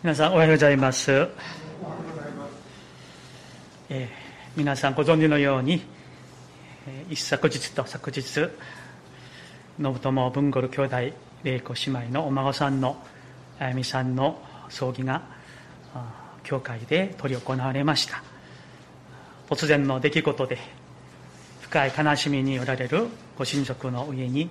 皆さんおはようございます。えー、皆さんご存知のように、えー、一昨日と昨日、信友文吾兄弟、玲子姉妹のお孫さんのあやみさんの葬儀が、教会で執り行われました。突然の出来事で、深い悲しみにおられるご親族の上に、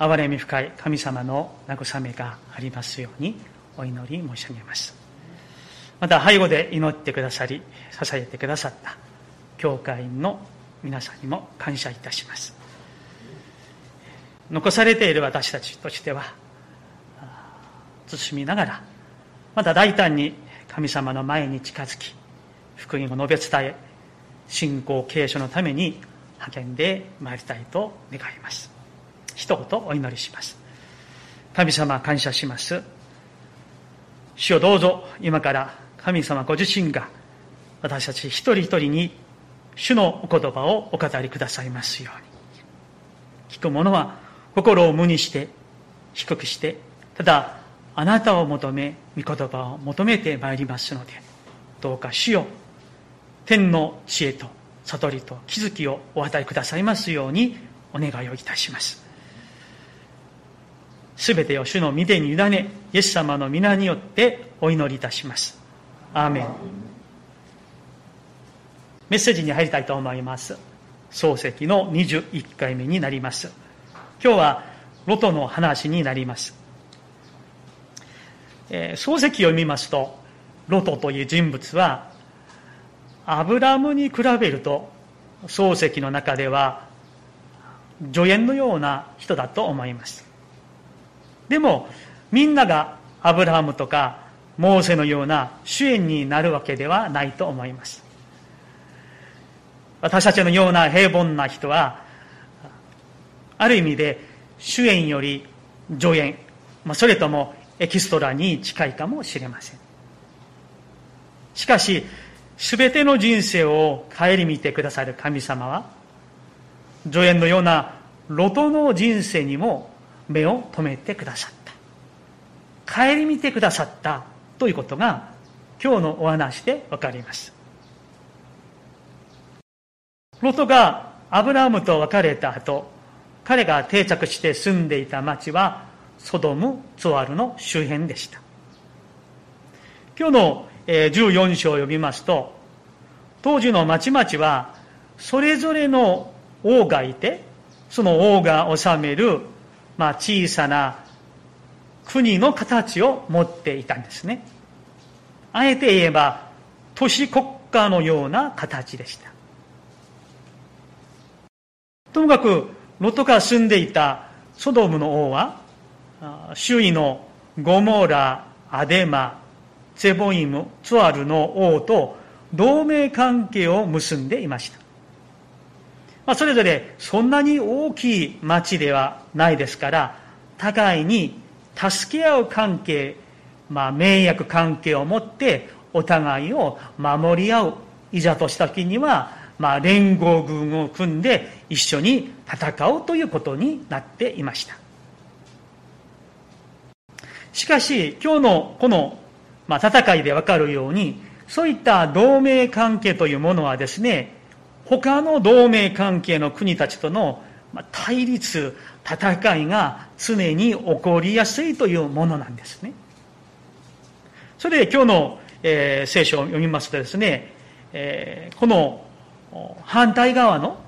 憐れみ深い神様の慰めがありますように、お祈り申し上げますまた背後で祈ってくださり支えてくださった教会員の皆さんにも感謝いたします。残されている私たちとしては慎みながらまた大胆に神様の前に近づき福音を述べ伝え信仰継承のために励んでまいりたいと願います。一言お祈りします。神様感謝します。主をどうぞ。今から神様ご自身が私たち一人一人に主のお言葉をお語りくださいますように。聞く者は心を無にして低くしてただあなたを求め御言葉を求めてまいりますのでどうか主よ天の知恵と悟りと気づきをお与えくださいますようにお願いをいたします。すべてを主の御手に委ね、イエス様の皆によってお祈りいたします。アーメン。メッセージに入りたいと思います。漱石の21回目になります。今日はロトの話になります。えー、漱石を読みますと、ロトという人物は、アブラムに比べると、漱石の中では、助言のような人だと思います。でもみんながアブラハムとかモーセのような主演になるわけではないと思います。私たちのような平凡な人はある意味で主演より助演、まあ、それともエキストラに近いかもしれません。しかし全ての人生を顧みてくださる神様は助演のようなロトの人生にも目を留めてくださった。顧みてくださったということが今日のお話で分かります。ロトがアブラハムと別れた後彼が定着して住んでいた町はソドム・ツワルの周辺でした。今日の14章を読みますと当時の町々はそれぞれの王がいてその王が治めるまあ、小さな国の形を持っていたんですね。あえて言えば、都市国家のような形でした。ともかく、ロトが住んでいたソドムの王は、周囲のゴモーラ、アデマ、ゼボイム、ツアルの王と同盟関係を結んでいました。まあ、それぞれそんなに大きい町ではないですから、互いに助け合う関係、まあ、名役関係を持って、お互いを守り合う。いざとした時には、まあ、連合軍を組んで一緒に戦うということになっていました。しかし、今日のこの、まあ、戦いでわかるように、そういった同盟関係というものはですね、他の同盟関係の国たちとの対立、戦いが常に起こりやすいというものなんですね。それで今日の、えー、聖書を読みますとですね、えー、この反対側の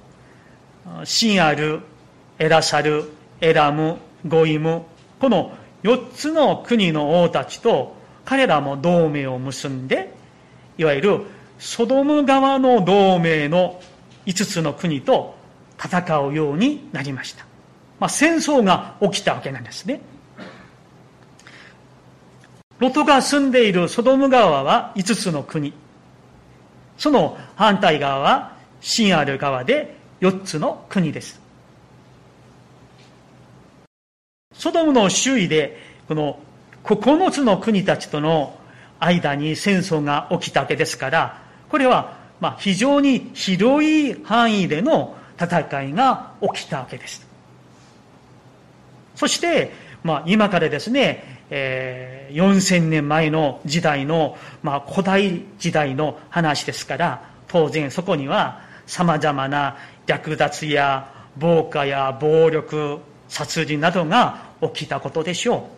シンアル、エラサル、エラム、ゴイム、この4つの国の王たちと彼らも同盟を結んで、いわゆるソドム側の同盟の5つの国と戦うようになりました。まあ、戦争が起きたわけなんですね。ロトが住んでいるソドム川は5つの国。その反対側はシンアル側で4つの国です。ソドムの周囲でこの9つの国たちとの間に戦争が起きたわけですから、これはまあ、非常に広い範囲での戦いが起きたわけです。そして、まあ、今からですね、えー、4000年前の時代の、まあ、古代時代の話ですから、当然そこには様々な略奪や暴火や暴力、殺人などが起きたことでしょ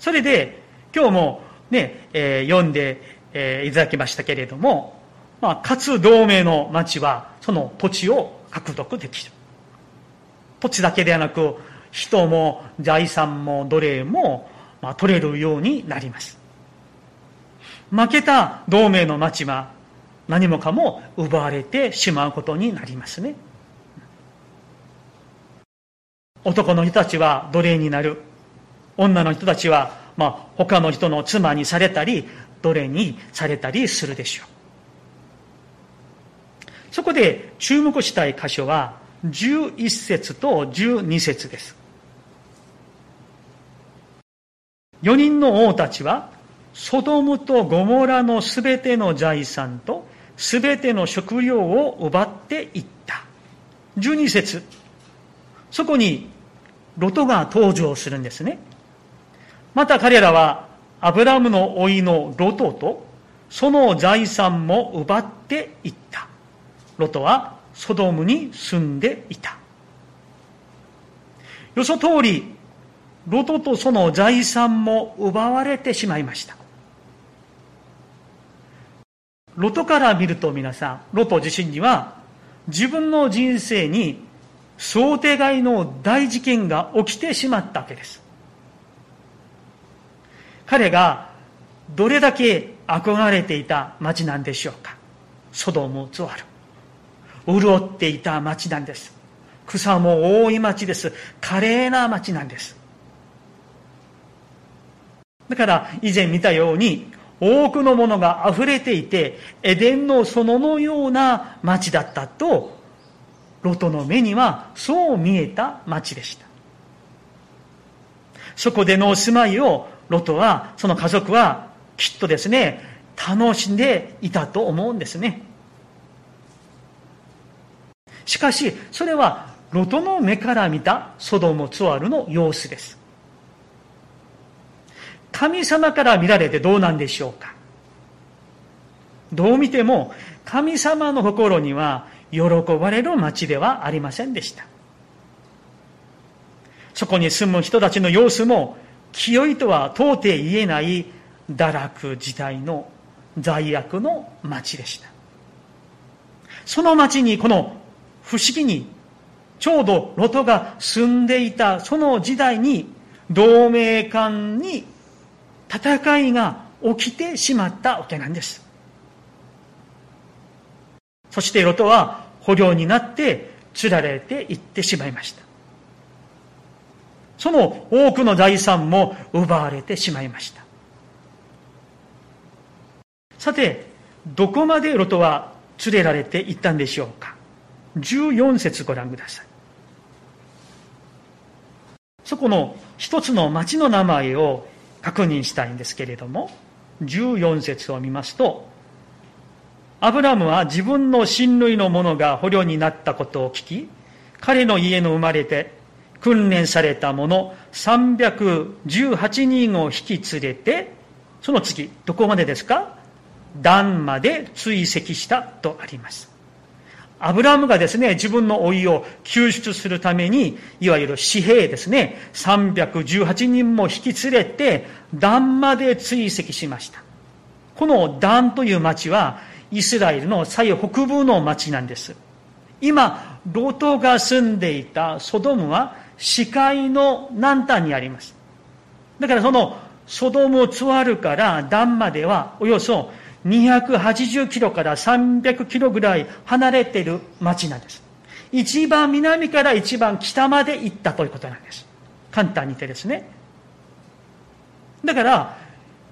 う。それで、今日もね、えー、読んで、えー、いただきましたけれども、まあ、かつ同盟の町は、その土地を獲得できる。土地だけではなく、人も財産も奴隷も、まあ、取れるようになります。負けた同盟の町は何もかも奪われてしまうことになりますね。男の人たちは奴隷になる。女の人たちは、まあ、他の人の妻にされたり、奴隷にされたりするでしょう。そこで注目したい箇所は、11節と12節です。4人の王たちは、ソドムとゴモラのすべての財産とすべての食料を奪っていった。12節そこにロトが登場するんですね。また彼らはアブラムの甥のロトとその財産も奪っていった。ロトはソドムに住んでいた。予想通り、ロトとその財産も奪われてしまいました。ロトから見ると皆さん、ロト自身には自分の人生に想定外の大事件が起きてしまったわけです。彼がどれだけ憧れていた町なんでしょうか。ソドムツアル。潤っていた町なんです。草も多い町です。華麗な町なんです。だから以前見たように多くのものが溢れていてエデンの園のような町だったとロトの目にはそう見えた町でした。そこでのお住まいをロトは、その家族はきっとですね、楽しんでいたと思うんですね。しかし、それはロトの目から見たソドムツアルの様子です。神様から見られてどうなんでしょうか？どう見ても神様の心には喜ばれる町ではありませんでした。そこに住む人たちの様子も清いとは到底言えない堕落時代の罪悪の町でした。その町にこの不思議にちょうどロトが住んでいたその時代に同盟間に戦いが起きてしまったわけなんです。そしてロトは捕虜になって釣られていってしまいました。その多くの財産も奪われてしまいました。さて、どこまでロトは連れられていったんでしょうか。14節ご覧ください。そこの一つの町の名前を確認したいんですけれども、14節を見ますと、アブラムは自分の親類の者が捕虜になったことを聞き、彼の家の生まれて訓練された者318人を引き連れて、その次、どこまでですか？ダンまで追跡したとあります。アブラムがですね、自分の老いを救出するために、いわゆる紙幣ですね、318人も引き連れて、ダンまで追跡しました。このダンという町は、イスラエルの最北部の町なんです。今、ロトが住んでいたソドムは、視界の南端にあります。だからその、ソドムツワルからダンまでは、およそ280キロから300キロぐらい離れている町なんです。一番南から一番北まで行ったということなんです。簡単に言ってですね。だから、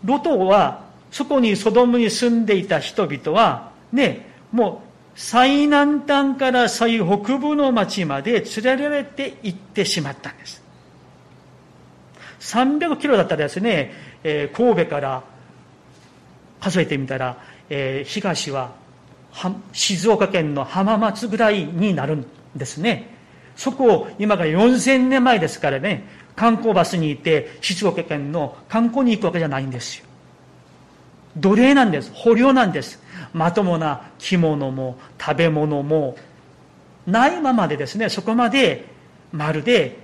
ロトは、そこにソドムに住んでいた人々は、ね、もう最南端から最北部の町まで連れられて行ってしまったんです。300キロだったらですね、えー、神戸から数えてみたら、えー、東は静岡県の浜松ぐらいになるんですね。そこを今から4000年前ですからね、観光バスに行って静岡県の観光に行くわけじゃないんですよ。奴隷なんです。捕虜なんです。まともな着物も食べ物もないままでですね、そこまでまるで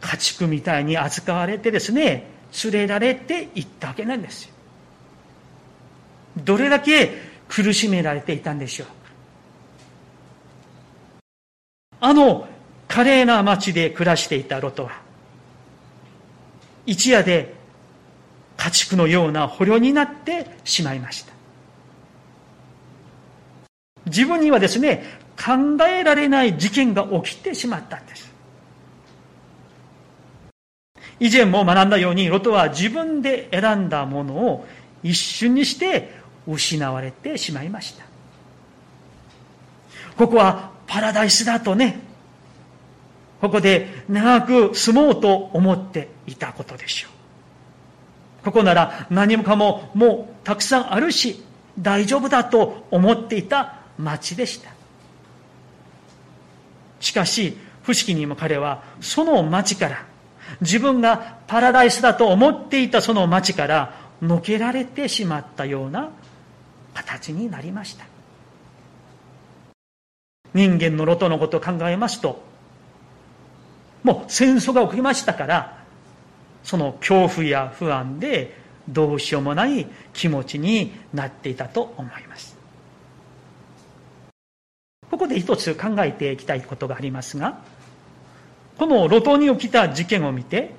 家畜みたいに扱われてですね、連れられていったわけなんですよ。どれだけ苦しめられていたんでしょう。あの華麗な町で暮らしていたロトは、一夜で家畜のような捕虜になってしまいました。自分にはですね、考えられない事件が起きてしまったんです。以前も学んだように、ロトは自分で選んだものを一瞬にして失われてしまいました。ここはパラダイスだとね、ここで長く住もうと思っていたことでしょう。ここなら何もかももうたくさんあるし、大丈夫だと思っていた町でした。しかし、不思議にも彼はその町から、自分がパラダイスだと思っていたその町からのけられてしまったような形になりました。人間のロトのことを考えますと、もう戦争が起きましたから、その恐怖や不安でどうしようもない気持ちになっていたと思います。ここで一つ考えていきたいことがありますが、この路頭に起きた事件を見て、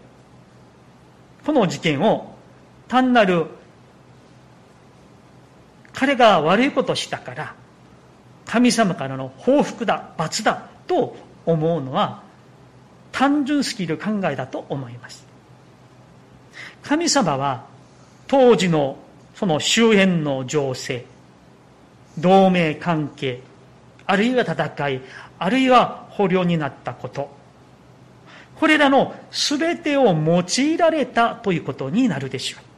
この事件を単なる彼が悪いことをしたから、神様からの報復だ、罰だと思うのは、単純すぎる考えだと思います。神様は、当時のその周辺の情勢、同盟関係、あるいは戦い、あるいは捕虜になったこと、これらの全てを用いられたということになるでしょう。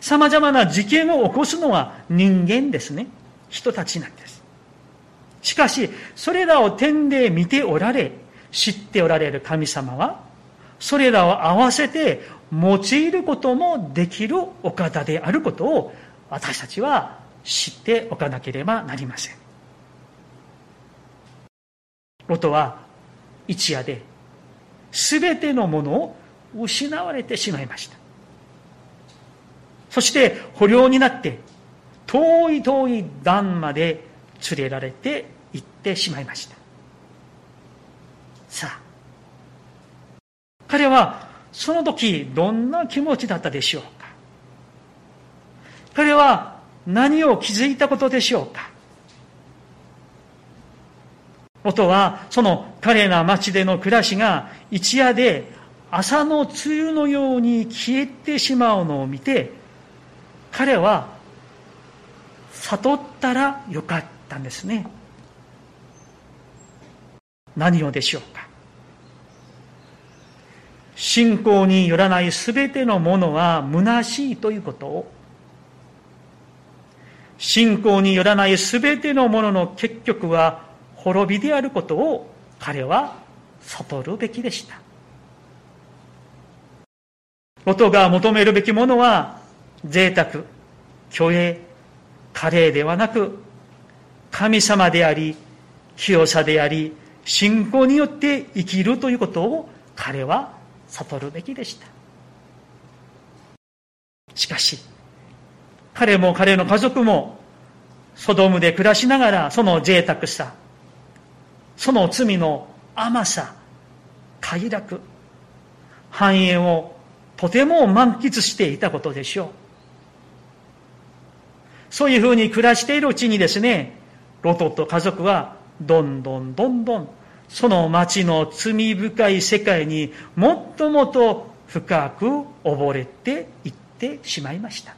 様々な事件を起こすのは人間ですね。人たちなんです。しかし、それらを点で見ておられ、知っておられる神様は、それらを合わせて用いることもできるお方であることを私たちは知っておかなければなりません。ロトは一夜で全てのものを失われてしまいました。そして捕虜になって遠い遠い段まで連れられて行ってしまいました。さあ、彼はその時どんな気持ちだったでしょうか彼は何を気づいたことでしょうか音はその華麗な町での暮らしが一夜で朝の梅雨のように消えてしまうのを見て彼は悟ったらよかったんですね。何をでしょうか？信仰によらない全てのものは虚しいということ。を信仰によらない全てのものの結局は滅びであることを彼は悟るべきでした。音が求めるべきものは贅沢、虚栄、華麗ではなく、神様であり、清さであり、信仰によって生きるということを彼は悟るべきでした。しかし、彼も彼の家族も、ソドムで暮らしながら、その贅沢さ、その罪の甘さ、快楽、繁栄をとても満喫していたことでしょう。そういうふうに暮らしているうちにですね、ロトと家族はどんどんどんどんその町の罪深い世界にもっともっと深く溺れていってしまいました。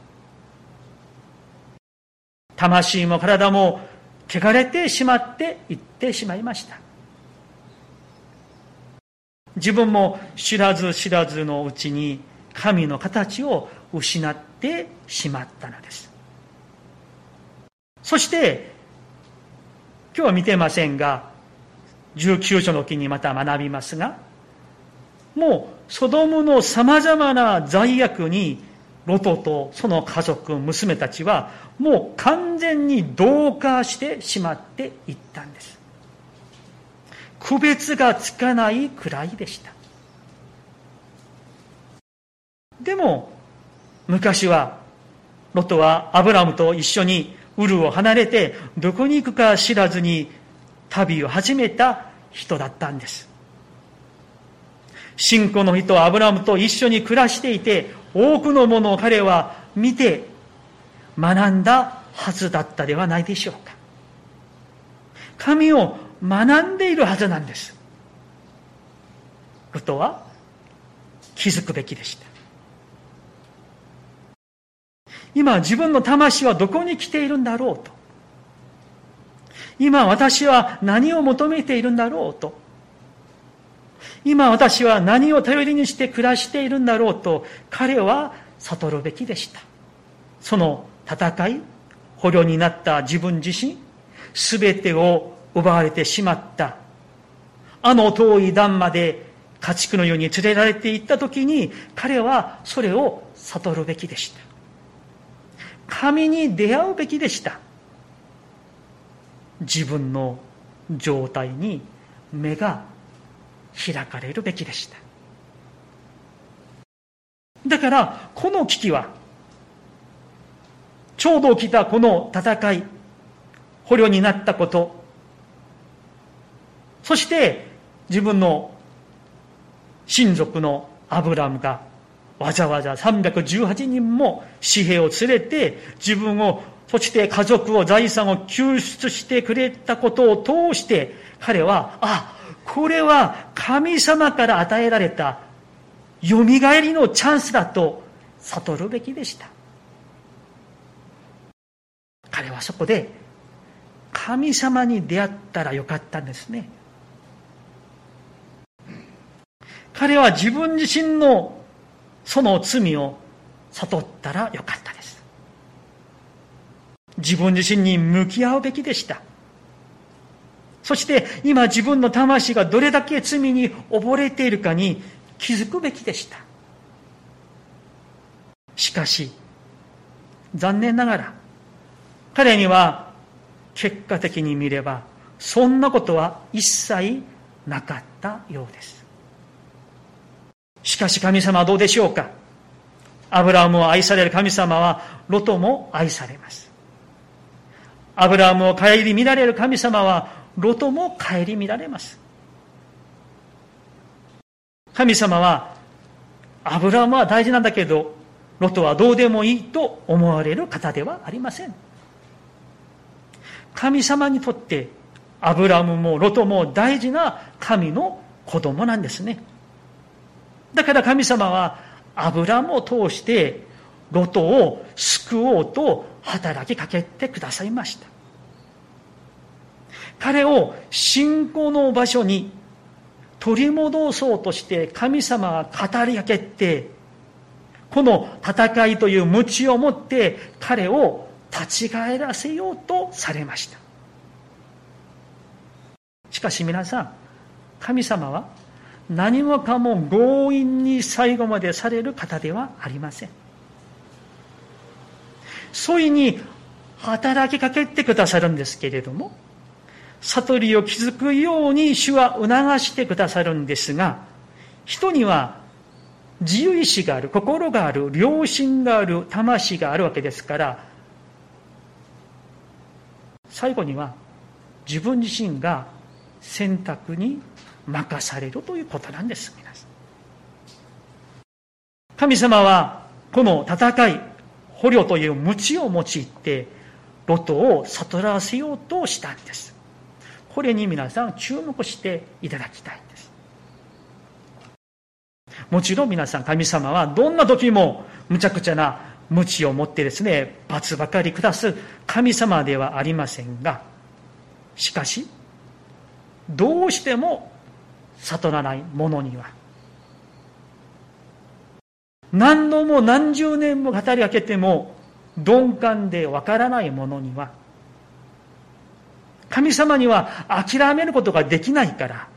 魂も体も汚れてしまっていってしまいました。自分も知らず知らずのうちに神の形を失ってしまったのです。そして、今日は見てませんが、19章の時にまた学びますが、もうソドムの様々な罪悪にロトとその家族、娘たちはもう完全に同化してしまっていったんです。区別がつかないくらいでした。でも、昔は、ロトはアブラムと一緒にウルを離れて、どこに行くか知らずに旅を始めた人だったんです。信仰の人アブラムと一緒に暮らしていて、多くのものを彼は見て学んだはずだったではないでしょうか。神を学んでいるはずなんです。ことは気づくべきでした。今自分の魂はどこに来ているんだろうと。今私は何を求めているんだろうと。今私は何を頼りにして暮らしているんだろうと彼は悟るべきでした。その戦い、捕虜になった自分自身、すべてを奪われてしまった。あの遠い段まで家畜のように連れられていった時に彼はそれを悟るべきでした。神に出会うべきでした。自分の状態に目が開かれるべきでした。だから、この危機は、ちょうど起きたこの戦い、捕虜になったこと、そして自分の親族のアブラムがわざわざ318人も紙幣を連れて自分を、そして家族を、財産を救出してくれたことを通して彼は、あ、これは神様から与えられた蘇りのチャンスだと悟るべきでした。彼はそこで神様に出会ったらよかったんですね。彼は自分自身のその罪を悟ったらよかったです。自分自身に向き合うべきでした。そして今自分の魂がどれだけ罪に溺れているかに気づくべきでした。しかし、残念ながら、彼には結果的に見れば、そんなことは一切なかったようです。しかし神様はどうでしょうか？アブラハムを愛される神様はロトも愛されます。アブラハムを顧みられる神様はロトも顧みられます。神様はアブラハムは大事なんだけどロトはどうでもいいと思われる方ではありません。神様にとってアブラムもロトも大事な神の子供なんですね。だから神様はアブラムを通してロトを救おうと働きかけてくださいました。彼を信仰の場所に取り戻そうとして神様が語りかけて、この戦いという鞭を持って彼を立ち返らせようとされました。しかし皆さん、神様は何もかも強引に最後までされる方ではありません。そいに働きかけてくださるんですけれども、悟りを築くように主は促してくださるんですが、人には自由意志がある、心がある、良心がある、魂があるわけですから、最後には自分自身が選択に任されるということなんです、皆さん。神様は、この戦い、捕虜という鞭を用いて、ロトを悟らせようとしたんです。これに皆さん注目していただきたいんです。もちろん皆さん、神様はどんな時も無茶苦茶な鞭を持ってですね、罰ばかり下す神様ではありませんが、しかし、どうしても悟らない者には何度も何十年も語りかけても鈍感でわからない者には神様には諦めることができないから、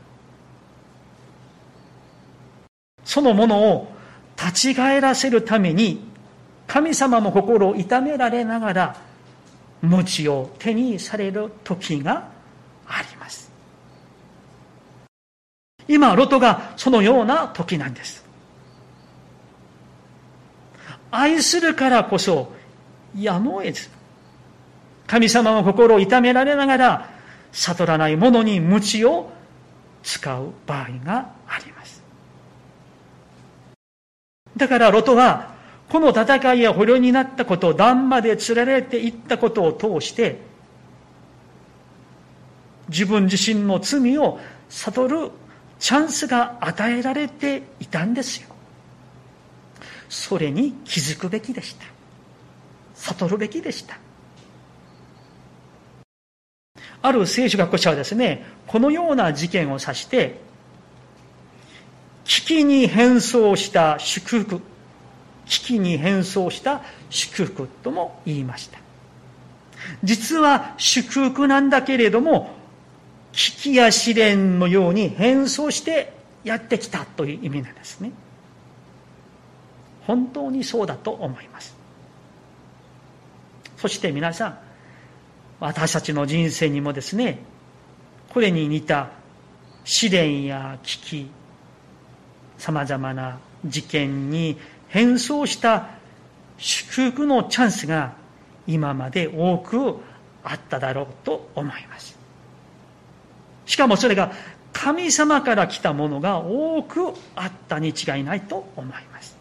そのものを立ち返らせるために、神様も心を痛められながら、鞭を手にされる時があります。今、ロトがそのような時なんです。愛するからこそ、やむを得ず、神様の心を痛められながら、悟らない者に鞭を使う場合があります。だからロトは、この戦いや捕虜になったこと、断まで釣られていったことを通して、自分自身の罪を悟るチャンスが与えられていたんですよ。それに気づくべきでした。悟るべきでした。ある聖書学者はですね、このような事件を指して、危機に変装した祝福、危機に変装した祝福とも言いました。実は祝福なんだけれども、危機や試練のように変装してやってきたという意味なんですね。本当にそうだと思います。そして皆さん、私たちの人生にもですね、これに似た試練や危機、様々な事件に変装した祝福のチャンスが今まで多くあっただろうと思います。しかもそれが神様から来たものが多くあったに違いないと思います。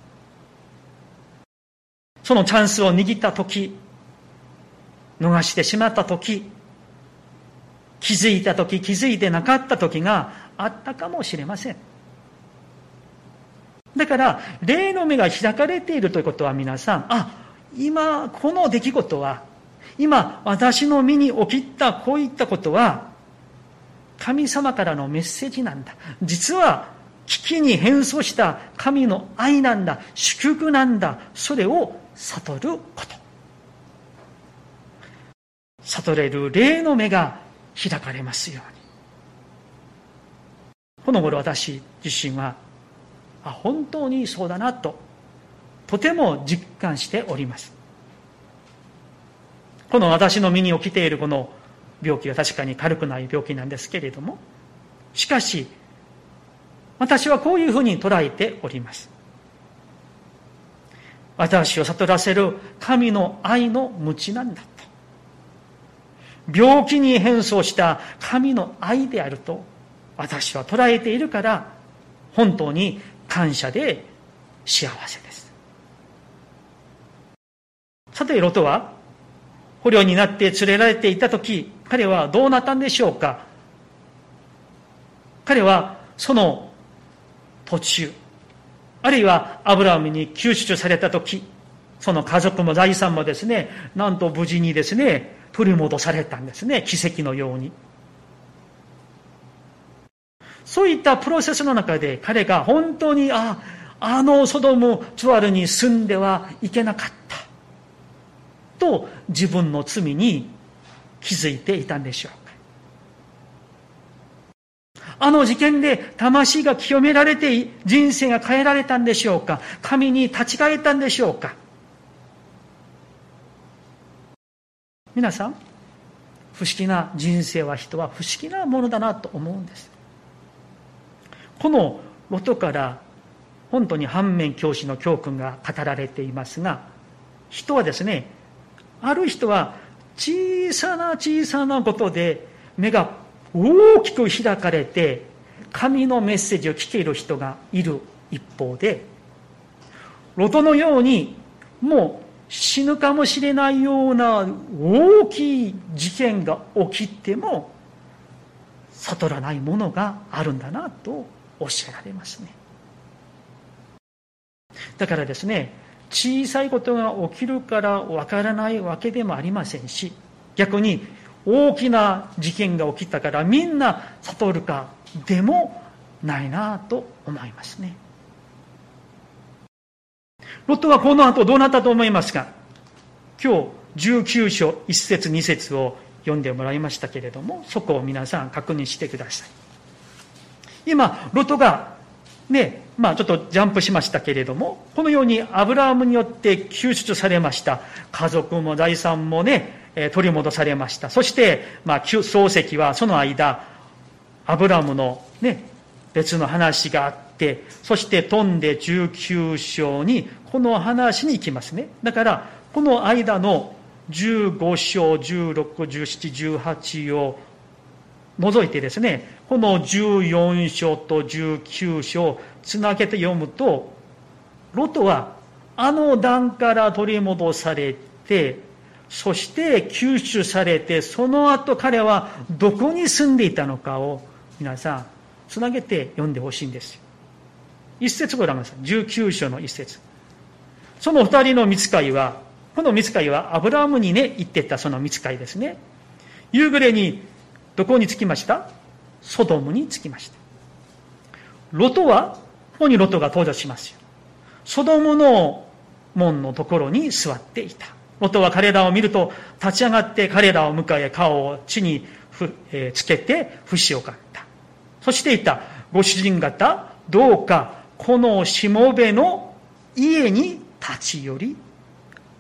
そのチャンスを握った時、逃してしまった時、気づいた時、気づいてなかった時があったかもしれません。だから、霊の目が開かれているということは皆さん、あ、今、この出来事は、今、私の身に起きたこういったことは、神様からのメッセージなんだ。実は、危機に変装した神の愛なんだ。祝福なんだ。それを悟ること。悟れる霊の目が開かれますように。この頃私自身は、あ、本当にそうだなと、とても実感しております。この私の身に起きているこの病気は確かに軽くない病気なんですけれども、しかし、私はこういうふうに捉えております。私を悟らせる神の愛の無知なんだと。病気に変装した神の愛であると私は捉えているから、本当に感謝で幸せです。さて、ロトは、捕虜になって連れられていた時、彼はどうなったんでしょうか？彼はその途中、あるいはアブラハムに救出された時、その家族も財産もですね、なんと無事にですね、取り戻されたんですね、奇跡のように。そういったプロセスの中で彼が本当に、あ、あのソドム・ツワルに住んではいけなかった。と自分の罪に気づいていたんでしょうか。あの事件で魂が清められて人生が変えられたんでしょうか。神に立ち返ったんでしょうか。皆さん不思議な人生は人は不思議なものだなと思うんです。このロトから本当に反面教師の教訓が語られていますが人はですねある人は小さな小さなことで目が大きく開かれて神のメッセージを聞ける人がいる一方でロトのようにもう死ぬかもしれないような大きい事件が起きても悟らないものがあるんだなとおっしゃられますね。だからですね小さいことが起きるからわからないわけでもありませんし逆に大きな事件が起きたからみんな悟るかでもないなと思いますねロットはこの後どうなったと思いますか？今日19章1節2節を読んでもらいましたけれども、そこを皆さん確認してください。今、ロトが、ね、まあちょっとジャンプしましたけれども、このようにアブラハムによって救出されました。家族も財産もね、取り戻されました。そして、まあ、漱石はその間、アブラハムのね、別の話があって、そして飛んで19章に、この話に行きますね。だから、この間の15章、16、17、18を除いてですね、この14章と19章をつなげて読むと、ロトはあの段から取り戻されて、そして救出されて、その後彼はどこに住んでいたのかを皆さん、つなげて読んでほしいんです一節ご覧ください。19章の一節。その二人の見つかいは、この見つかいはアブラハムにね、言ってたその見つかいですね。夕暮れにどこに着きました？ソドムに着きました。ロトは、ここにロトが登場しますよ。ソドムの門のところに座っていた。ロトは彼らを見ると、立ち上がって彼らを迎え、顔を地にふ、え、つけて、不死をかった。そして言った、ご主人方、どうか、このしもべの家に立ち寄り、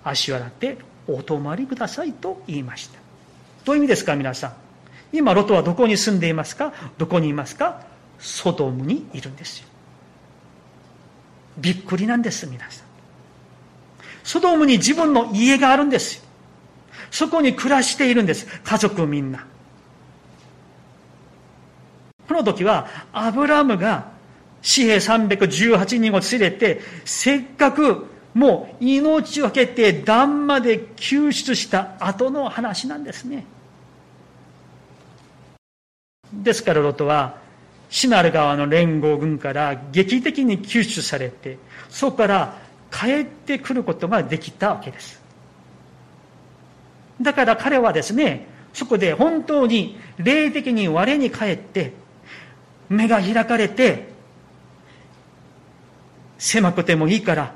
足を洗ってお泊まりくださいと言いました。どういう意味ですか、皆さん？今、ロトはどこに住んでいますか？どこにいますか？ソドムにいるんですよ。びっくりなんです、皆さん。ソドムに自分の家があるんですよ。そこに暮らしているんです。家族みんな。この時は、アブラムが、紙幣318人を連れて、せっかくもう命を懸けて段まで救出した後の話なんですね。ですからロトは、シナル川の連合軍から劇的に救出されて、そこから帰ってくることができたわけです。だから彼はですね、そこで本当に霊的に我に返って、目が開かれて、狭くてもいいから、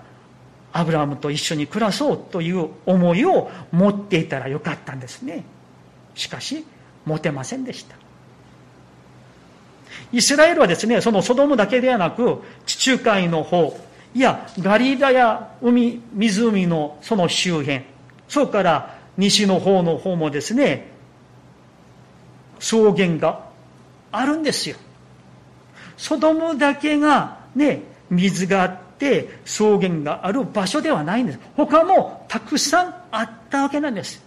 アブラハムと一緒に暮らそうという思いを持っていたらよかったんですね。しかし、持てませんでした。イスラエルはですね、そのソドムだけではなく、地中海の方、いや、ガリラや海、湖のその周辺、それから西の方の方もですね、草原があるんですよ。ソドムだけがね、水があって草原がある場所ではないんです。他もたくさんあったわけなんです。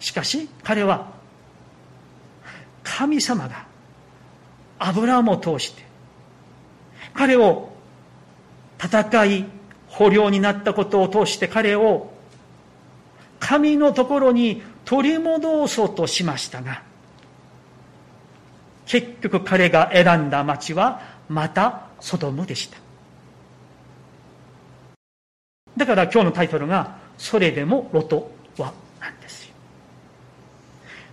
しかし彼は神様が油も通して彼を戦い捕虜になったことを通して彼を神のところに取り戻そうとしましたが結局彼が選んだ町はまたソドムでした。だから今日のタイトルがそれでもロトはなんですよ。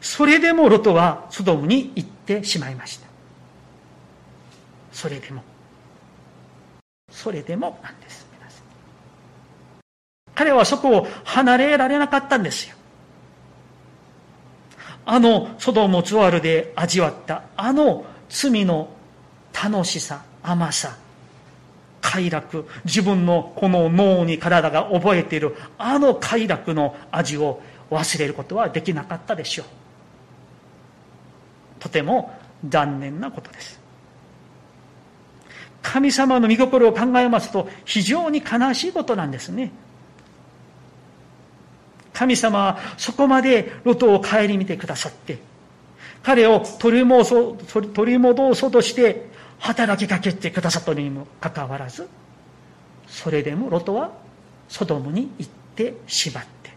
それでもロトはソドムに行ってしまいました。それでも。それでもなんです。皆さん。彼はそこを離れられなかったんですよ。あのソドモツワルで味わったあの罪の楽しさ甘さ快楽自分のこの脳に体が覚えているあの快楽の味を忘れることはできなかったでしょう。とても残念なことです神様の御心を考えますと非常に悲しいことなんですね神様はそこまでロトを顧みてくださって、彼を取り戻そう取り戻そうとして働きかけてくださったにもかかわらず、それでもロトはソドムに行ってしまって、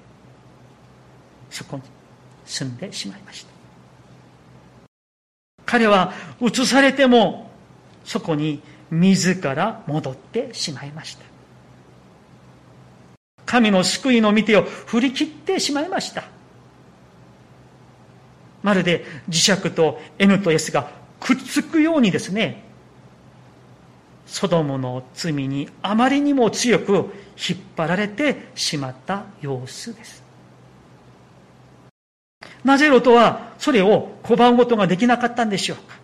そこに住んでしまいました。彼は移されてもそこに自ら戻ってしまいました。神の救いの御手を振り切ってしまいました。まるで磁石と N と S がくっつくようにですね、ソドムの罪にあまりにも強く引っ張られてしまった様子です。なぜロトはそれを拒むことができなかったんでしょうか？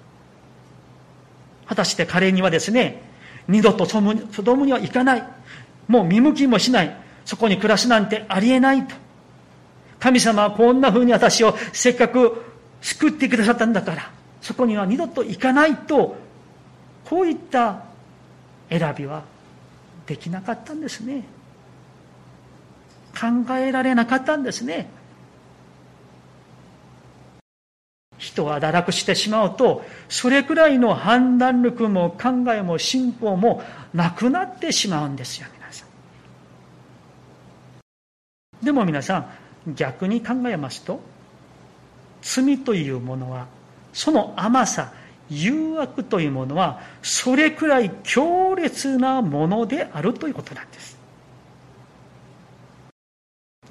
果たして彼にはですね、二度とソドムには行かない。もう見向きもしない。そこに暮らすなんてありえないと。神様はこんな風に私をせっかく救ってくださったんだから、そこには二度と行かないと、こういった選びはできなかったんですね。考えられなかったんですね。人は堕落してしまうと、それくらいの判断力も考えも信仰もなくなってしまうんですよ、皆さん。でも皆さん、逆に考えますと、罪というものは、その甘さ、誘惑というものは、それくらい強烈なものであるということなんです。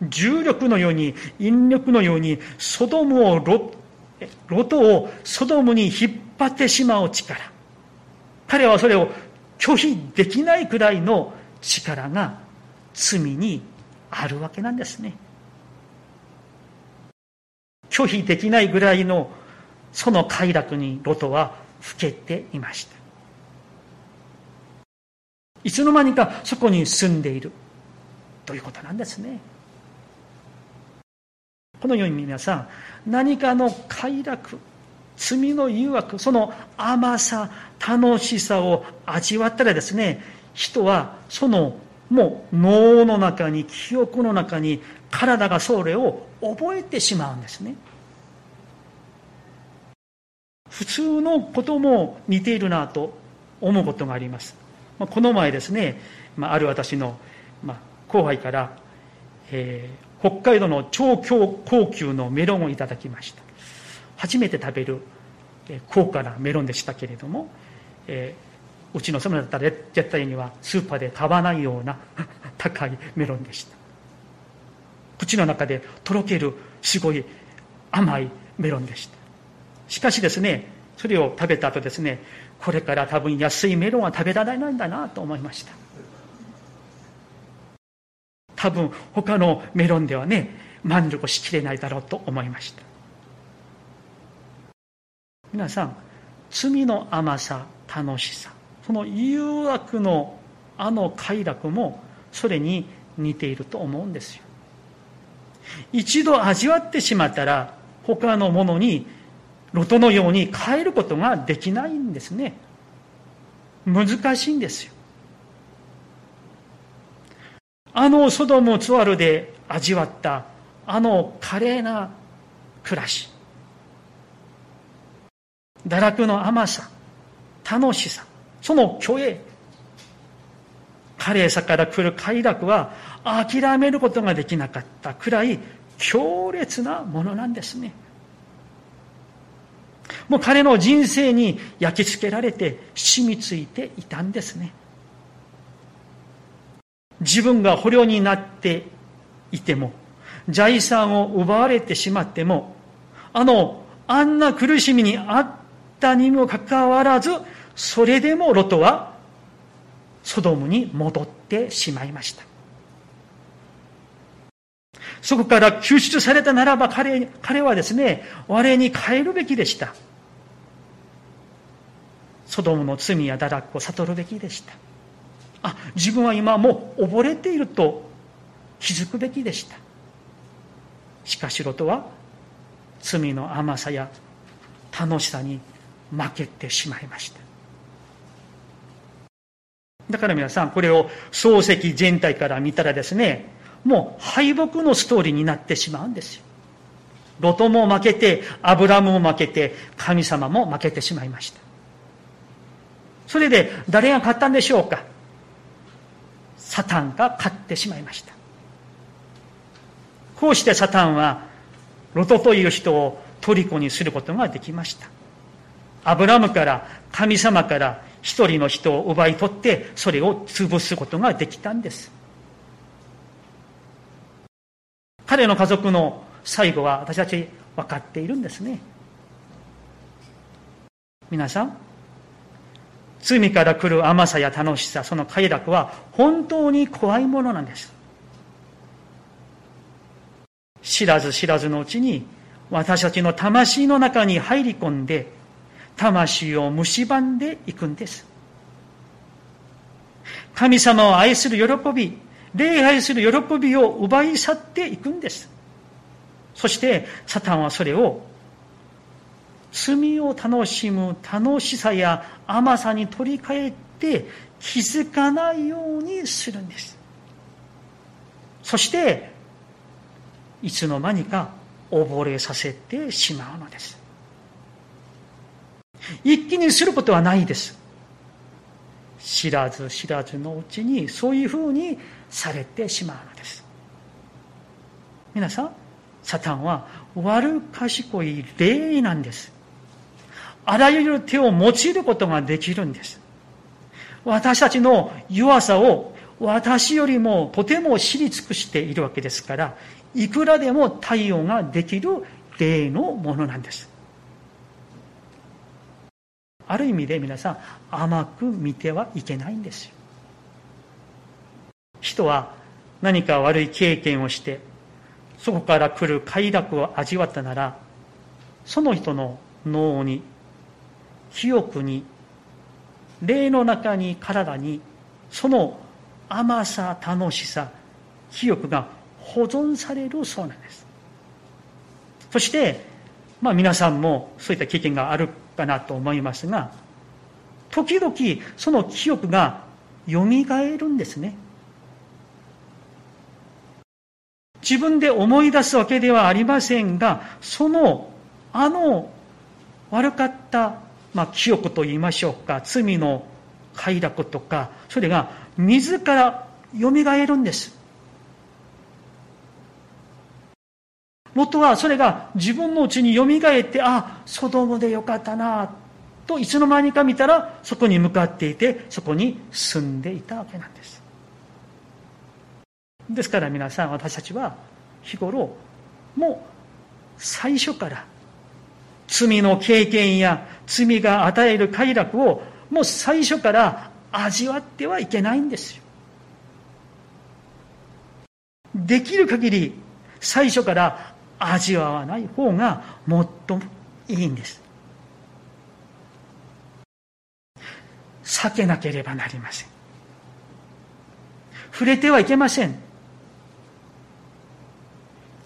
重力のように、引力のように、ソドムをロトをソドムに引っ張ってしまう力。彼はそれを拒否できないくらいの力が罪にあるわけなんですね。拒否できないぐらいのその快楽にロトはふけていました。いつの間にかそこに住んでいるということなんですね。このように皆さん、何かの快楽、罪の誘惑、その甘さ、楽しさを味わったらですね、人はそのもう脳の中に、記憶の中に、体がそれを覚えてしまうんですね。普通のことも似ているなと思うことがあります。まこの前ですね、まある私のま後輩から、えー北海道の超高級のメロンをいただきました。初めて食べる高価なメロンでしたけれども、えー、うちの妻だったら絶対にはスーパーで買わないような 高いメロンでした。口の中でとろけるすごい甘いメロンでした。しかしですねそれを食べた後ですねこれから多分安いメロンは食べられないんだなと思いました。多分他のメロンではね満足しきれないだろうと思いました。皆さん罪の甘さ楽しさその誘惑のあの快楽もそれに似ていると思うんですよ。一度味わってしまったら他のものにロトのように変えることができないんですね。難しいんですよ。あのソドム・ツワルで味わったあの華麗な暮らし。堕落の甘さ楽しさその虚栄華麗さから来る快楽は諦めることができなかったくらい強烈なものなんですね。もう彼の人生に焼き付けられて染みついていたんですね。自分が捕虜になっていても、財産を奪われてしまっても、あの、あんな苦しみにあったにもかかわらず、それでもロトはソドムに戻ってしまいました。そこから救出されたならば彼彼はですね、我に帰るべきでした。ソドムの罪や堕落を悟るべきでした。あ自分は今もう溺れていると気づくべきでした。しかしロトは罪の甘さや楽しさに負けてしまいました。だから皆さんこれを漱石全体から見たらですねもう敗北のストーリーになってしまうんですよ。ロトも負けてアブラムも負けて神様も負けてしまいました。それで誰が勝ったんでしょうか？サタンが勝ってしまいました。こうしてサタンは、ロトという人を虜にすることができました。アブラムから神様から一人の人を奪い取ってそれを潰すことができたんです。彼の家族の最後は私たち分かっているんですね。皆さん、罪から来る甘さや楽しさ、その快楽は本当に怖いものなんです。知らず知らずのうちに私たちの魂の中に入り込んで、魂を蝕んでいくんです。神様を愛する喜び、礼拝する喜びを奪い去っていくんです。そして、サタンはそれを、罪を楽しむ楽しさや甘さに取り替えて気づかないようにするんです。そして、いつの間にか溺れさせてしまうのです。一気にすることはないです。知らず知らずのうちにそういうふうにされてしまうのです。皆さん、サタンは悪賢い霊なんです。あらゆる手を用いることができるんです。私たちの弱さを私よりもとても知り尽くしているわけですから、いくらでも対応ができる霊のものなんです。ある意味で皆さん甘く見てはいけないんですよ。人は何か悪い経験をしてそこから来る快楽を味わったならその人の脳に記憶に霊の中に体にその甘さ楽しさ記憶が保存されるそうなんです。そしてまあ皆さんもそういった経験があるかなと思いますが時々その記憶がよみがえるんですね。自分で思い出すわけではありませんがそのあの悪かったまあ、清くと言いましょうか、罪の快楽とか、それが自ら蘇るんです。元はそれが自分のうちに蘇って、あ、ソドムでよかったな、といつの間にか見たら、そこに向かっていて、そこに住んでいたわけなんです。ですから皆さん、私たちは日頃、もう最初から罪の経験や罪が与える快楽をもう最初から味わってはいけないんですよ。できる限り最初から味わわない方が最もいいんです。避けなければなりません。触れてはいけません。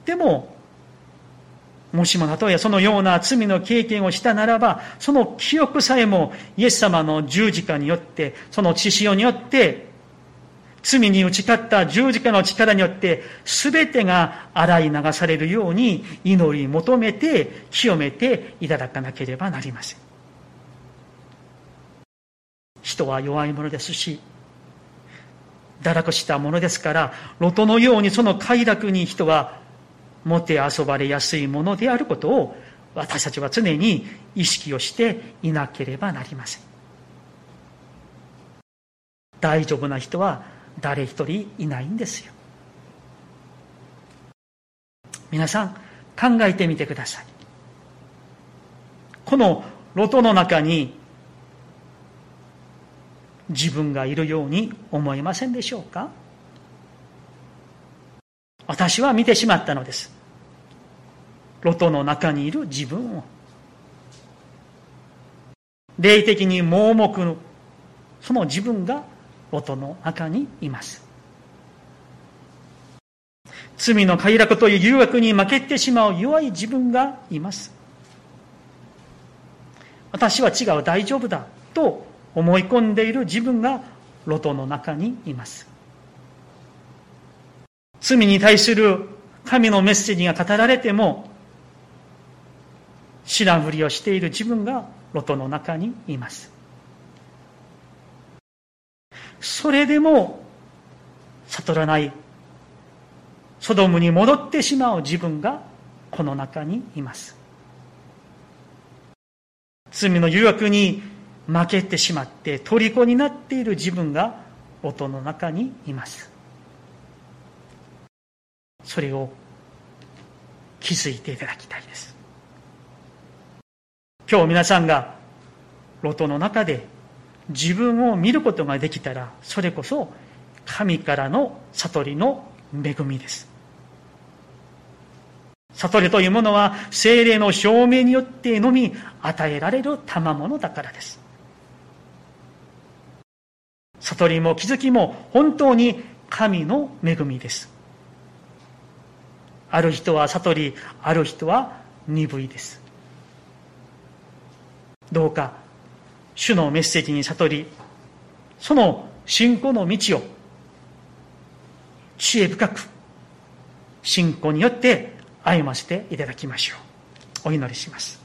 でも、もしも例えそのような罪の経験をしたならば、その記憶さえもイエス様の十字架によって、その血潮によって、罪に打ち勝った十字架の力によって、すべてが洗い流されるように祈り求めて、清めていただかなければなりません。人は弱いものですし、堕落したものですから、ロトのようにその快楽に人はもて遊ばれやすいものであることを私たちは常に意識をしていなければなりません。大丈夫な人は誰一人いないんですよ。皆さん考えてみてください。このロトの中に自分がいるように思いませんでしょうか？私は見てしまったのです。ロトの中にいる自分を。霊的に盲目のその自分がロトの中にいます。罪の快楽という誘惑に負けてしまう弱い自分がいます。私は違う大丈夫だと思い込んでいる自分がロトの中にいます。罪に対する神のメッセージが語られても知らんふりをしている自分がロトの中にいます。それでも悟らないソドムに戻ってしまう自分がこの中にいます。罪の誘惑に負けてしまって虜になっている自分が音の中にいます。それを気づいていただきたいです。今日皆さんがロトの中で自分を見ることができたら、それこそ神からの悟りの恵みです。悟りというものは精霊の証明によってのみ与えられる賜物だからです。悟りも気づきも本当に神の恵みです。ある人は悟り、ある人は鈍いです。どうか、主のメッセージに悟り、その信仰の道を知恵深く信仰によって歩ませていただきましょう。お祈りします。